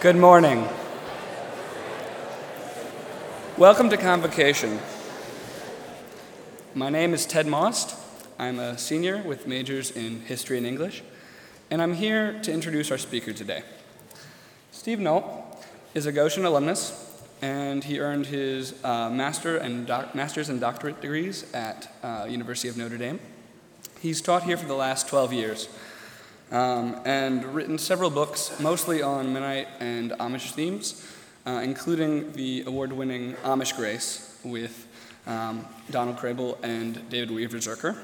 Good morning. Welcome to Convocation. My name is Ted Most. I'm a senior with majors in history and English, and I'm here to introduce our speaker today. Steve Nolt is a Goshen alumnus, and he earned his uh, master and doc- master's and doctorate degrees at uh, University of Notre Dame. He's taught here for the last 12 years um, and written several books, mostly on Mennonite and Amish themes, uh, including the award winning Amish Grace with um, Donald Kraybill and David Weaver Zercher,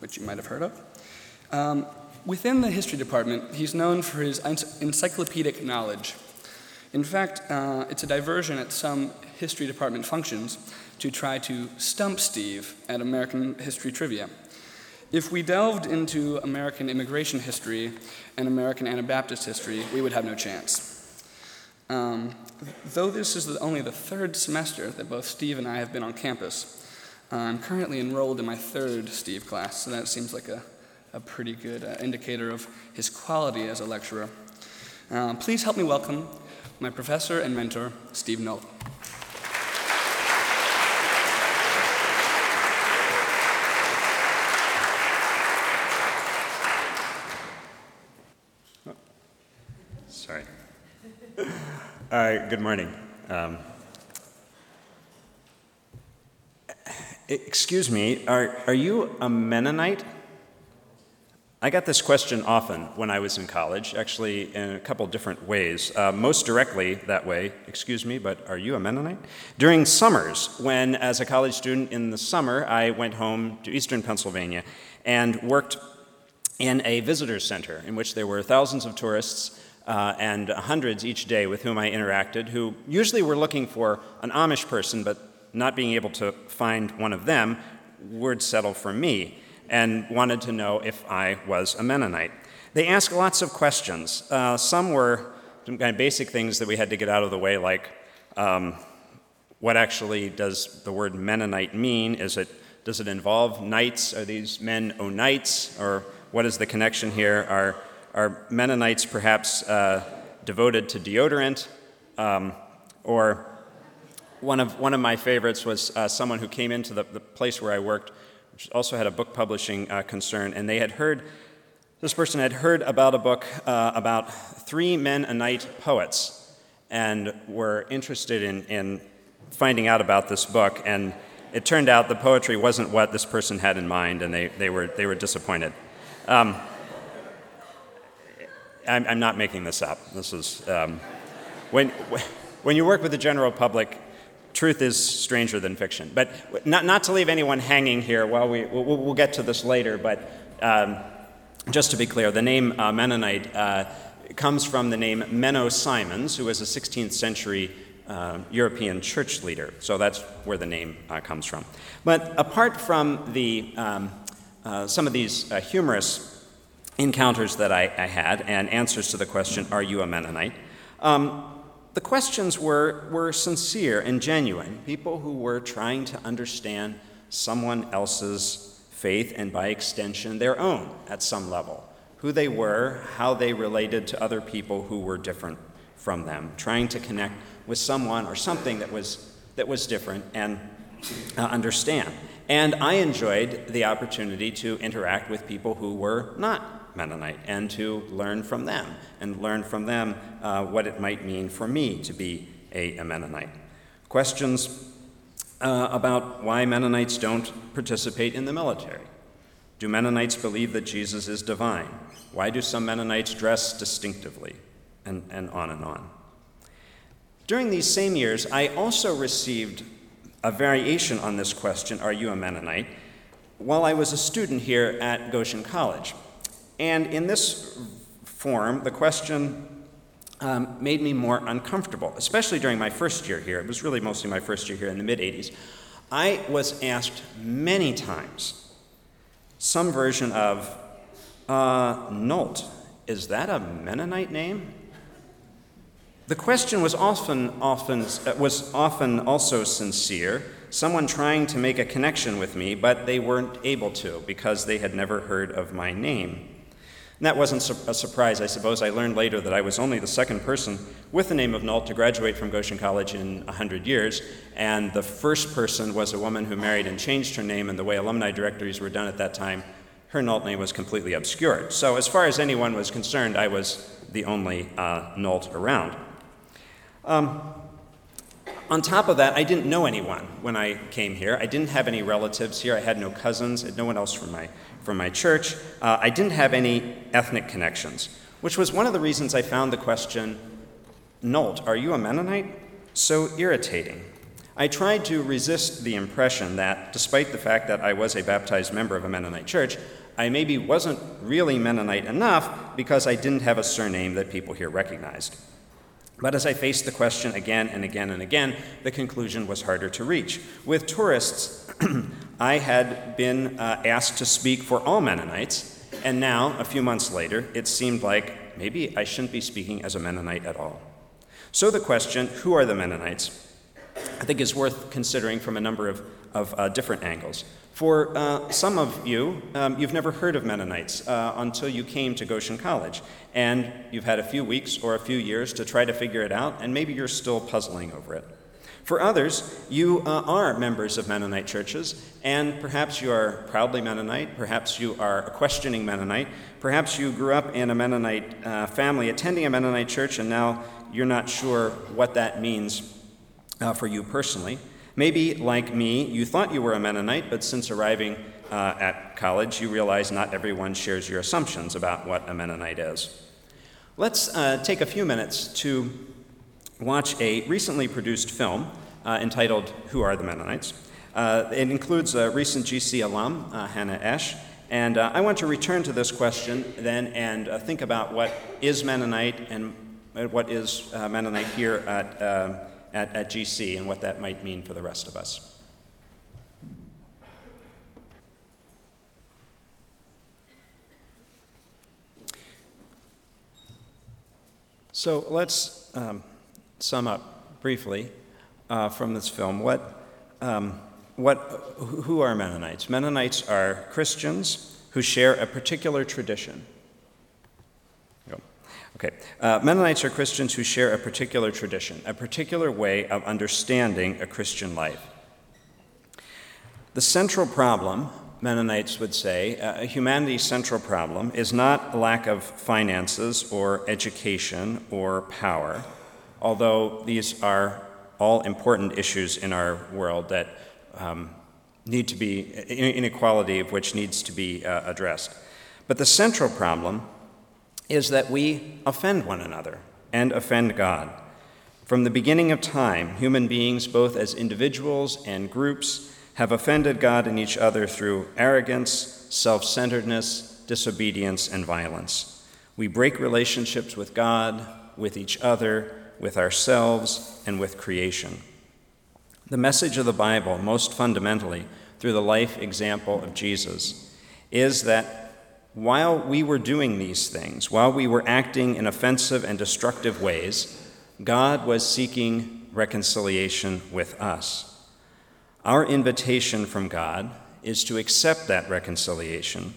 which you might have heard of. Um, within the history department, he's known for his encyclopedic knowledge. In fact, uh, it's a diversion at some history department functions to try to stump Steve at American history trivia. If we delved into American immigration history and American Anabaptist history, we would have no chance. Um, though this is only the third semester that both Steve and I have been on campus, uh, I'm currently enrolled in my third Steve class, so that seems like a, a pretty good uh, indicator of his quality as a lecturer. Uh, please help me welcome my professor and mentor, Steve Nolt. Good morning. Um, excuse me, are, are you a Mennonite? I got this question often when I was in college, actually, in a couple different ways. Uh, most directly that way, excuse me, but are you a Mennonite? During summers, when, as a college student in the summer, I went home to eastern Pennsylvania and worked in a visitor center in which there were thousands of tourists uh, and hundreds each day with whom I interacted, who usually were looking for an Amish person, but not being able to find one of them, would settle for me and wanted to know if I was a Mennonite. They asked lots of questions. Uh, some were some kind of basic things that we had to get out of the way, like um, what actually does the word Mennonite mean? Is it does it involve knights? Are these men Onites? Or what is the connection here? Are are Mennonites perhaps uh, devoted to deodorant? Um, or one of, one of my favorites was uh, someone who came into the, the, place where I worked, which also had a book publishing uh, concern, and they had heard, this person had heard about a book uh, about three Mennonite poets and were interested in, in finding out about this book. And it turned out the poetry wasn't what this person had in mind, and they, they, were, they were disappointed. Um, I'm, I'm not making this up. This is um, when when you work with the general public, truth is stranger than fiction. But not not to leave anyone hanging here. While we we'll, we'll get to this later, but um, just to be clear, the name uh, Mennonite uh, comes from the name Menno Simons, who was a 16th century uh, European church leader. So that's where the name uh, comes from. But apart from the um, uh, some of these uh, humorous encounters that I, I, had and answers to the question, Are you a Mennonite? Um, the questions were, were sincere and genuine. People who were trying to understand someone else's faith and, by extension, their own at some level. Who they were, how they related to other people who were different from them, trying to connect with someone or something that was, that was different and uh, understand. And I enjoyed the opportunity to interact with people who were not Mennonite and to learn from them and learn from them uh, what it might mean for me to be a, a Mennonite. Questions uh, about why Mennonites don't participate in the military. Do Mennonites believe that Jesus is divine? Why do some Mennonites dress distinctively? And, and on and on. During these same years, I also received a variation on this question Are you a Mennonite? while I was a student here at Goshen College. And in this form, the question um, made me more uncomfortable, especially during my first year here. It was really mostly my first year here in the mid 80s. I was asked many times some version of, uh, Nolt, is that a Mennonite name? The question was often, often, was often also sincere, someone trying to make a connection with me, but they weren't able to because they had never heard of my name. And that wasn't a surprise, I suppose. I learned later that I was only the second person with the name of Nolt to graduate from Goshen College in 100 years, and the first person was a woman who married and changed her name, and the way alumni directories were done at that time, her Nolt name was completely obscured. So, as far as anyone was concerned, I was the only uh, Nolt around. Um, on top of that, I didn't know anyone when I came here. I didn't have any relatives here. I had no cousins, no one else from my from my church. Uh, I didn't have any ethnic connections, which was one of the reasons I found the question, Nolt, are you a Mennonite? so irritating. I tried to resist the impression that, despite the fact that I was a baptized member of a Mennonite church, I maybe wasn't really Mennonite enough because I didn't have a surname that people here recognized. But as I faced the question again and again and again, the conclusion was harder to reach. With tourists, I had been uh, asked to speak for all Mennonites, and now, a few months later, it seemed like maybe I shouldn't be speaking as a Mennonite at all. So the question, who are the Mennonites, I think is worth considering from a number of, of uh, different angles. For uh, some of you, um, you've never heard of Mennonites uh, until you came to Goshen College, and you've had a few weeks or a few years to try to figure it out, and maybe you're still puzzling over it. For others, you uh, are members of Mennonite churches, and perhaps you are proudly Mennonite, perhaps you are a questioning Mennonite, perhaps you grew up in a Mennonite uh, family attending a Mennonite church, and now you're not sure what that means uh, for you personally. Maybe, like me, you thought you were a Mennonite, but since arriving uh, at college, you realize not everyone shares your assumptions about what a Mennonite is. Let's uh, take a few minutes to watch a recently produced film uh, entitled Who Are the Mennonites? Uh, it includes a recent GC alum, uh, Hannah Esch, and I want to return to this question then and think about what is Mennonite and what is Mennonite here at at, at GC and what that might mean for the rest of us. So let's um, sum up briefly uh, from this film. What, um, what, who are Mennonites? Mennonites are Christians who share a particular tradition. Okay. Uh, Mennonites are Christians who share a particular tradition, a particular way of understanding a Christian life. The central problem, Mennonites would say, uh, humanity's central problem, is not lack of finances or education or power, although these are all important issues in our world that um, need to be, inequality of which needs to be uh, addressed. But the central problem is that we offend one another and offend God. From the beginning of time, human beings, both as individuals and groups, have offended God and each other through arrogance, self centeredness, disobedience, and violence. We break relationships with God, with each other, with ourselves, and with creation. The message of the Bible, most fundamentally, through the life example of Jesus, is that while we were doing these things, while we were acting in offensive and destructive ways, God was seeking reconciliation with us. Our invitation from God is to accept that reconciliation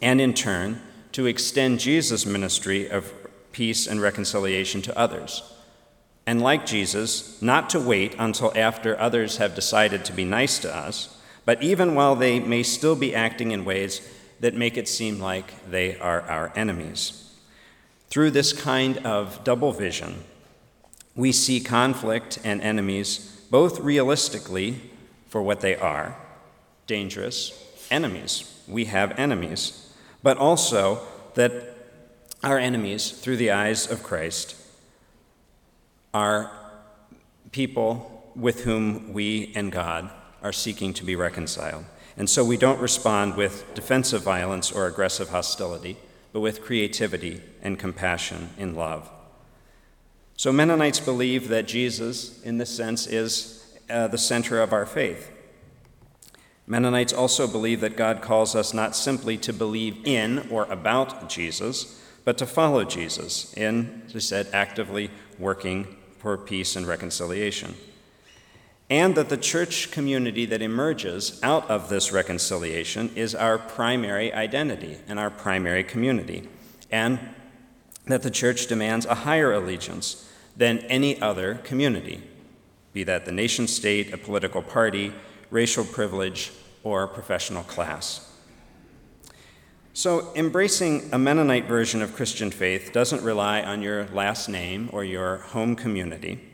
and, in turn, to extend Jesus' ministry of peace and reconciliation to others. And like Jesus, not to wait until after others have decided to be nice to us, but even while they may still be acting in ways that make it seem like they are our enemies. Through this kind of double vision, we see conflict and enemies both realistically for what they are dangerous enemies. We have enemies, but also that our enemies, through the eyes of Christ, are people with whom we and God are seeking to be reconciled. And so we don't respond with defensive violence or aggressive hostility, but with creativity and compassion in love. So Mennonites believe that Jesus, in this sense, is uh, the center of our faith. Mennonites also believe that God calls us not simply to believe in or about Jesus, but to follow Jesus in, as I said, actively working for peace and reconciliation. And that the church community that emerges out of this reconciliation is our primary identity and our primary community, and that the church demands a higher allegiance than any other community, be that the nation state, a political party, racial privilege, or professional class. So, embracing a Mennonite version of Christian faith doesn't rely on your last name or your home community.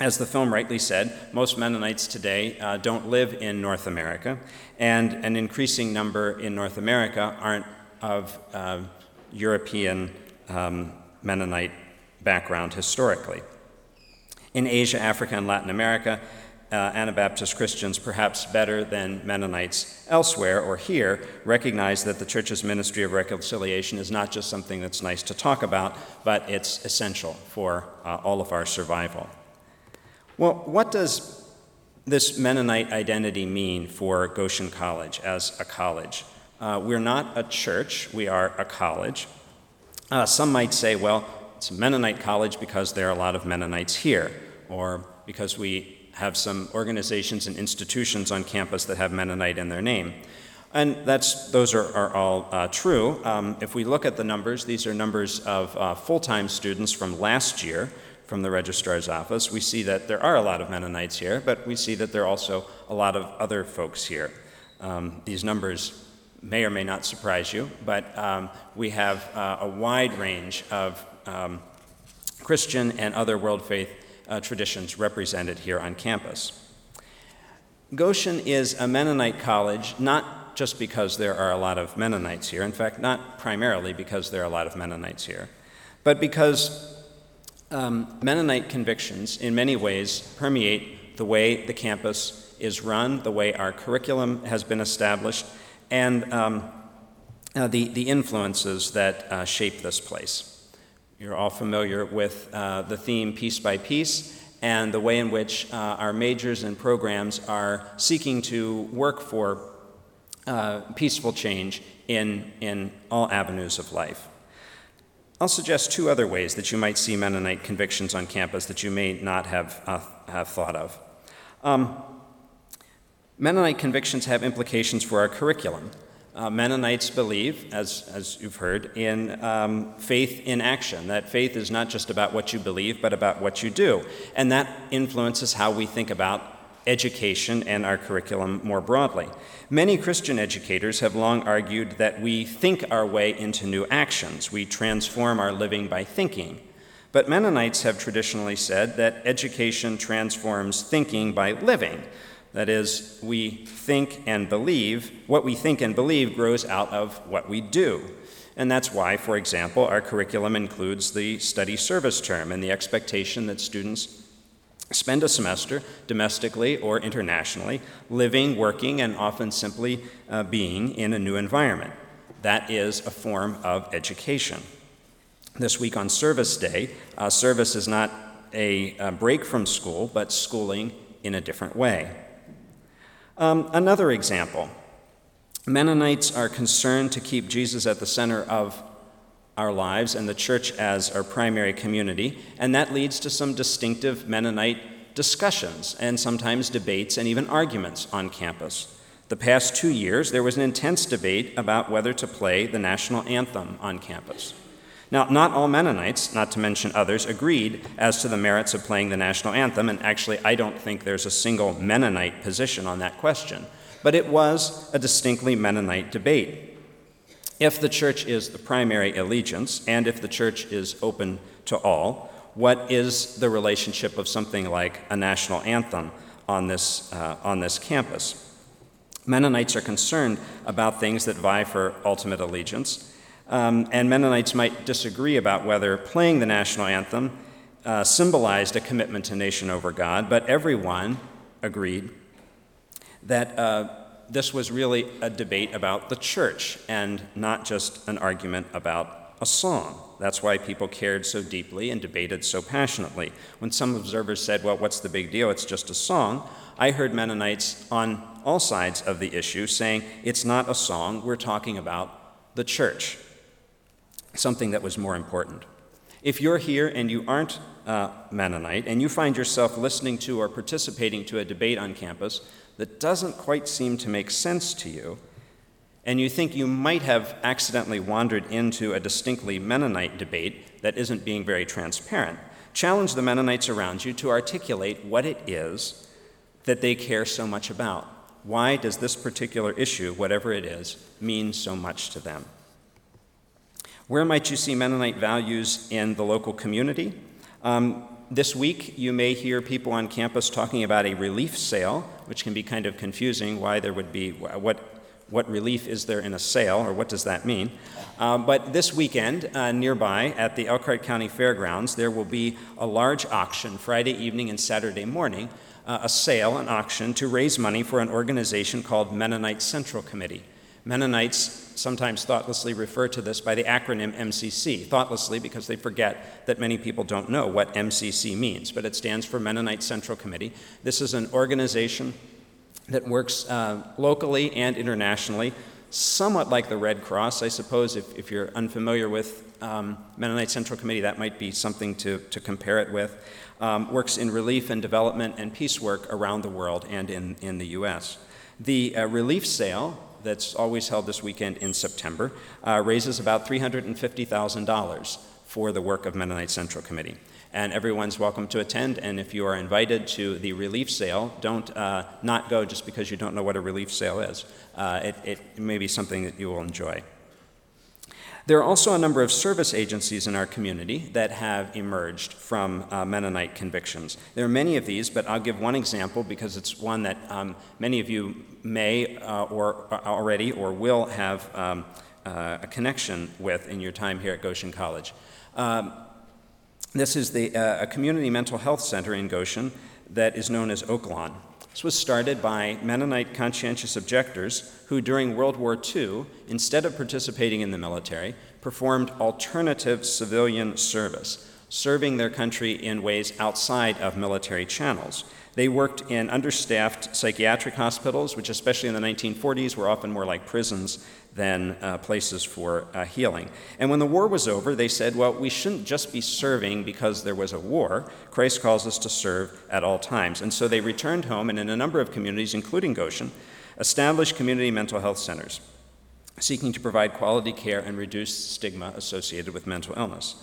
As the film rightly said, most Mennonites today uh, don't live in North America, and an increasing number in North America aren't of uh, European um, Mennonite background historically. In Asia, Africa, and Latin America, uh, Anabaptist Christians, perhaps better than Mennonites elsewhere or here, recognize that the church's ministry of reconciliation is not just something that's nice to talk about, but it's essential for uh, all of our survival. Well, what does this Mennonite identity mean for Goshen College as a college? Uh, we're not a church, we are a college. Uh, some might say, well, it's a Mennonite college because there are a lot of Mennonites here, or because we have some organizations and institutions on campus that have Mennonite in their name. And that's, those are, are all uh, true. Um, if we look at the numbers, these are numbers of uh, full time students from last year from the registrar's office, we see that there are a lot of Mennonites here, but we see that there are also a lot of other folks here. Um, these numbers may or may not surprise you, but um, we have uh, a wide range of um, Christian and other world faith uh, traditions represented here on campus. Goshen is a Mennonite college, not just because there are a lot of Mennonites here, in fact, not primarily because there are a lot of Mennonites here, but because um, Mennonite convictions, in many ways, permeate the way the campus is run, the way our curriculum has been established, and um, uh, the, the influences that uh, shape this place. You're all familiar with uh, the theme Piece by Piece and the way in which uh, our majors and programs are seeking to work for uh, peaceful change in, in all avenues of life. I'll suggest two other ways that you might see Mennonite convictions on campus that you may not have, uh, have thought of. Um, Mennonite convictions have implications for our curriculum. Uh, Mennonites believe, as, as you've heard, in um, faith in action, that faith is not just about what you believe, but about what you do. And that influences how we think about education and our curriculum more broadly. Many Christian educators have long argued that we think our way into new actions, we transform our living by thinking. But Mennonites have traditionally said that education transforms thinking by living. That is, we think and believe, what we think and believe grows out of what we do. And that's why, for example, our curriculum includes the study service term and the expectation that students spend a semester domestically or internationally, living, working, and often simply uh, being in a new environment. That is a form of education. This week on Service Day, uh, service is not a, a, break from school, but schooling in a different way. Um, another example Mennonites are concerned to keep Jesus at the center of our lives and the church as our primary community, and that leads to some distinctive Mennonite discussions and sometimes debates and even arguments on campus. The past two years, there was an intense debate about whether to play the national anthem on campus. Now, not all Mennonites, not to mention others, agreed as to the merits of playing the national anthem, and actually, I don't think there's a single Mennonite position on that question. But it was a distinctly Mennonite debate. If the church is the primary allegiance, and if the church is open to all, what is the relationship of something like a national anthem on this, uh, on this campus? Mennonites are concerned about things that vie for ultimate allegiance, um, and Mennonites might disagree about whether playing the national anthem uh, symbolized a commitment to nation over God, but everyone agreed that. Uh, this was really a debate about the church and not just an argument about a song. That's why people cared so deeply and debated so passionately. When some observers said, Well, what's the big deal? It's just a song, I heard Mennonites on all sides of the issue saying, It's not a song, we're talking about the church, something that was more important. If you're here and you aren't uh, Mennonite and you find yourself listening to or participating to a debate on campus that doesn't quite seem to make sense to you, and you think you might have accidentally wandered into a distinctly Mennonite debate that isn't being very transparent, challenge the Mennonites around you to articulate what it is that they care so much about. Why does this particular issue, whatever it is, mean so much to them? Where might you see Mennonite values in the local community? Um, this week, you may hear people on campus talking about a relief sale, which can be kind of confusing why there would be, what, what relief is there in a sale, or what does that mean? Um, but this weekend, uh, nearby at the Elkhart County Fairgrounds, there will be a large auction Friday evening and Saturday morning, uh, a sale, an auction, to raise money for an organization called Mennonite Central Committee. Mennonites sometimes thoughtlessly refer to this by the acronym MCC, thoughtlessly because they forget that many people don't know what MCC means, but it stands for Mennonite Central Committee. This is an organization that works uh, locally and internationally, somewhat like the Red Cross. I suppose if, if you're unfamiliar with um, Mennonite Central Committee, that might be something to, to compare it with. Um, works in relief and development and peace work around the world and in, in the U.S. The uh, relief sale that's always held this weekend in September, uh, raises about $350,000 for the work of Mennonite Central Committee. And everyone's welcome to attend. And if you are invited to the relief sale, don't uh, not go just because you don't know what a relief sale is. Uh, it, it may be something that you will enjoy. There are also a number of service agencies in our community that have emerged from uh, Mennonite convictions. There are many of these, but I'll give one example because it's one that um, many of you may uh, or uh, already or will have um, uh, a connection with in your time here at Goshen College. Um, this is the, uh, a community mental health center in Goshen that is known as Oaklawn. This was started by Mennonite conscientious objectors who, during World War II, instead of participating in the military, performed alternative civilian service, serving their country in ways outside of military channels. They worked in understaffed psychiatric hospitals, which, especially in the 1940s, were often more like prisons than uh, places for uh, healing. And when the war was over, they said, well, we shouldn't just be serving because there was a war. Christ calls us to serve at all times. And so they returned home, and in a number of communities, including Goshen, established community mental health centers, seeking to provide quality care and reduce stigma associated with mental illness.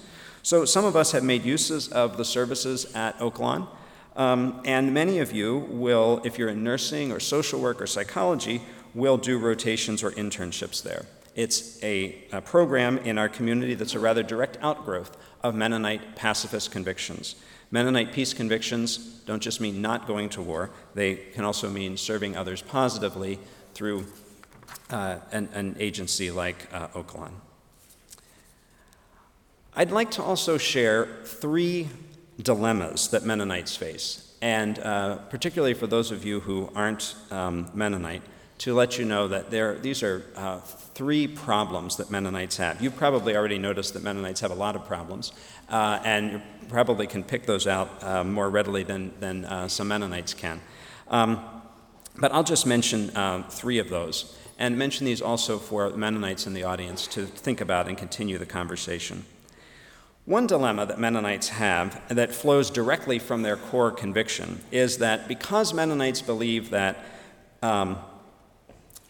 So some of us have made uses of the services at Oaklawn. Um, and many of you will, if you're in nursing or social work or psychology, will do rotations or internships there. It's a, a, program in our community that's a rather direct outgrowth of Mennonite pacifist convictions. Mennonite peace convictions don't just mean not going to war, they can also mean serving others positively through uh, an, an, agency like uh, Oaklawn. I'd like to also share three dilemmas that Mennonites face, and uh, particularly for those of you who aren't um, Mennonite to let you know that there, these are uh, three problems that Mennonites have. You've probably already noticed that Mennonites have a lot of problems, uh, and you probably can pick those out uh, more readily than, than uh, some Mennonites can. Um, but I'll just mention uh, three of those, and mention these also for Mennonites in the audience to think about and continue the conversation. One dilemma that Mennonites have that flows directly from their core conviction is that because Mennonites believe that um,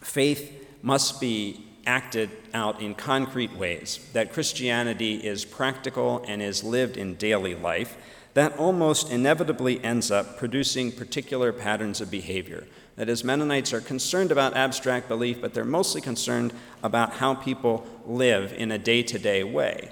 faith must be acted out in concrete ways, that Christianity is practical and is lived in daily life, that almost inevitably ends up producing particular patterns of behavior. That is, Mennonites are concerned about abstract belief, but they're mostly concerned about how people live in a day to day way.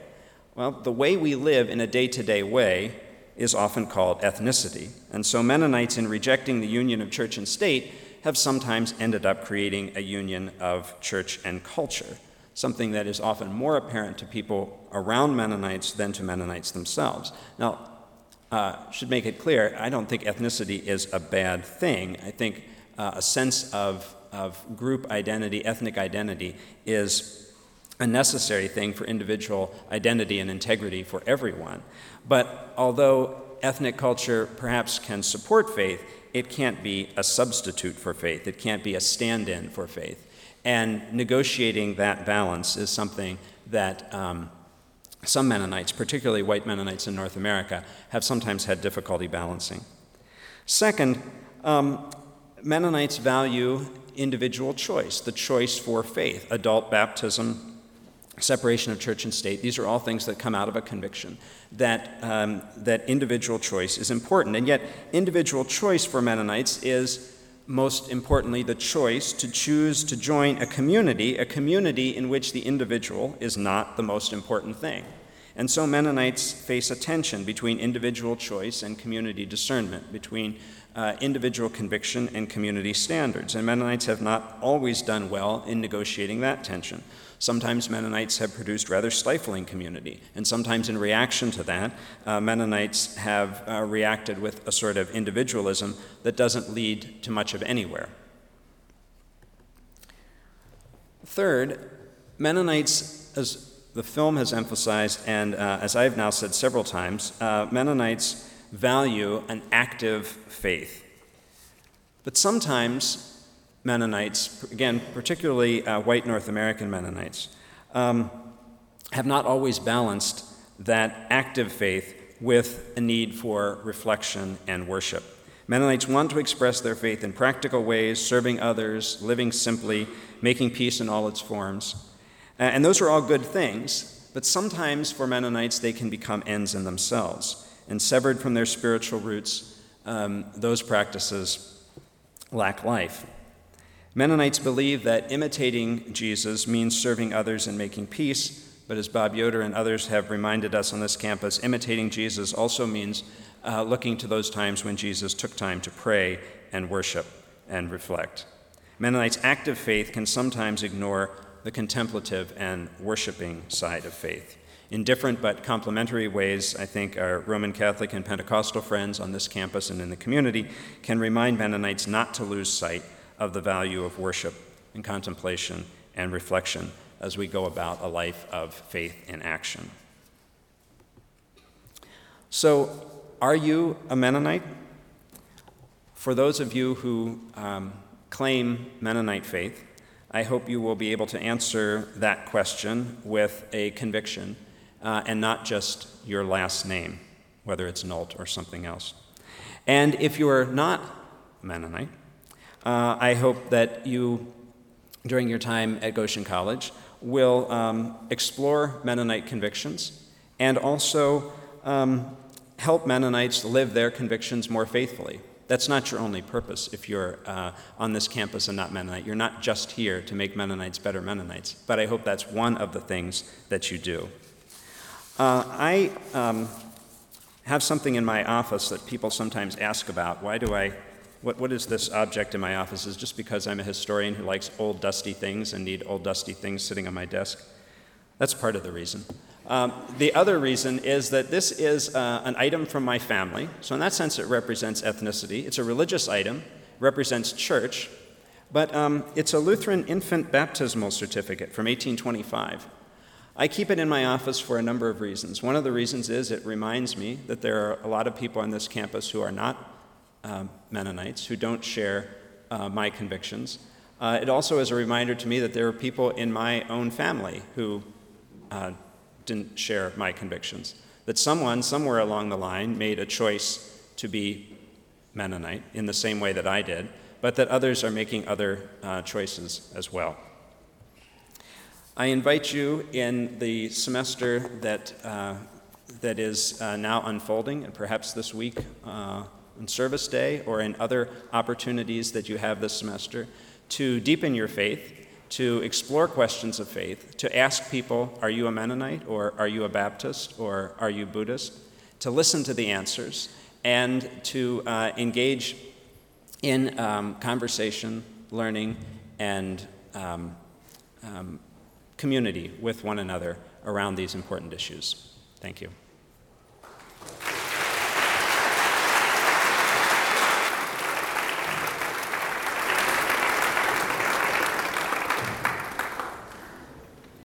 Well, the way we live in a day to day way is often called ethnicity. And so Mennonites, in rejecting the union of church and state, have sometimes ended up creating a union of church and culture, something that is often more apparent to people around Mennonites than to Mennonites themselves. Now, uh, should make it clear, I don't think ethnicity is a bad thing. I think uh, a sense of, of group identity, ethnic identity, is a necessary thing for individual identity and integrity for everyone. But although ethnic culture perhaps can support faith, it can't be a substitute for faith, it can't be a stand in for faith. And negotiating that balance is something that um, some Mennonites, particularly white Mennonites in North America, have sometimes had difficulty balancing. Second, um, Mennonites value individual choice, the choice for faith, adult baptism, separation of church and state. These are all things that come out of a conviction that, um, that individual choice is important. And yet, individual choice for Mennonites is most importantly the choice to choose to join a community, a community in which the individual is not the most important thing. And so Mennonites face a tension between individual choice and community discernment, between uh, individual conviction and community standards. And Mennonites have not always done well in negotiating that tension. Sometimes Mennonites have produced rather stifling community, and sometimes in reaction to that, uh, Mennonites have uh, reacted with a sort of individualism that doesn't lead to much of anywhere. Third, Mennonites, as the film has emphasized, and uh, as I've now said several times, uh, Mennonites value an active faith. But sometimes Mennonites, again, particularly uh, white North American Mennonites, um, have not always balanced that active faith with a need for reflection and worship. Mennonites want to express their faith in practical ways, serving others, living simply, making peace in all its forms. And those are all good things, but sometimes for Mennonites they can become ends in themselves. And severed from their spiritual roots, um, those practices lack life. Mennonites believe that imitating Jesus means serving others and making peace, but as Bob Yoder and others have reminded us on this campus, imitating Jesus also means uh, looking to those times when Jesus took time to pray and worship and reflect. Mennonites' active faith can sometimes ignore the contemplative and worshiping side of faith. In different but complementary ways, I think our Roman Catholic and Pentecostal friends on this campus and in the community can remind Mennonites not to lose sight of the value of worship and contemplation and reflection as we go about a life of faith in action. So, are you a Mennonite? For those of you who um, claim Mennonite faith, I hope you will be able to answer that question with a conviction uh, and not just your last name, whether it's Nolt or something else. And if you are not Mennonite, uh, I hope that you, during your time at Goshen College, will um, explore Mennonite convictions and also um, help Mennonites live their convictions more faithfully. That's not your only purpose if you're uh, on this campus and not Mennonite. You're not just here to make Mennonites better Mennonites, but I hope that's one of the things that you do. Uh, I um, have something in my office that people sometimes ask about. Why do I what, what is this object in my office is just because I'm a historian who likes old, dusty things and need old, dusty things sitting on my desk. That's part of the reason. Um, the other reason is that this is uh, an item from my family. So, in that sense, it represents ethnicity. It's a religious item, represents church, but um, it's a Lutheran infant baptismal certificate from 1825. I keep it in my office for a number of reasons. One of the reasons is it reminds me that there are a lot of people on this campus who are not um, Mennonites who don't share uh, my convictions. Uh, it also is a reminder to me that there are people in my own family who uh, didn't share my convictions. That someone, somewhere along the line, made a choice to be Mennonite in the same way that I did, but that others are making other uh, choices as well. I invite you in the semester that, uh, that is uh, now unfolding, and perhaps this week on Service Day or in other opportunities that you have this semester to deepen your faith, to explore questions of faith, to ask people, Are you a Mennonite? or Are you a Baptist? or Are you Buddhist? To listen to the answers and to uh, engage in um, conversation, learning, and um, um, community with one another around these important issues. Thank you.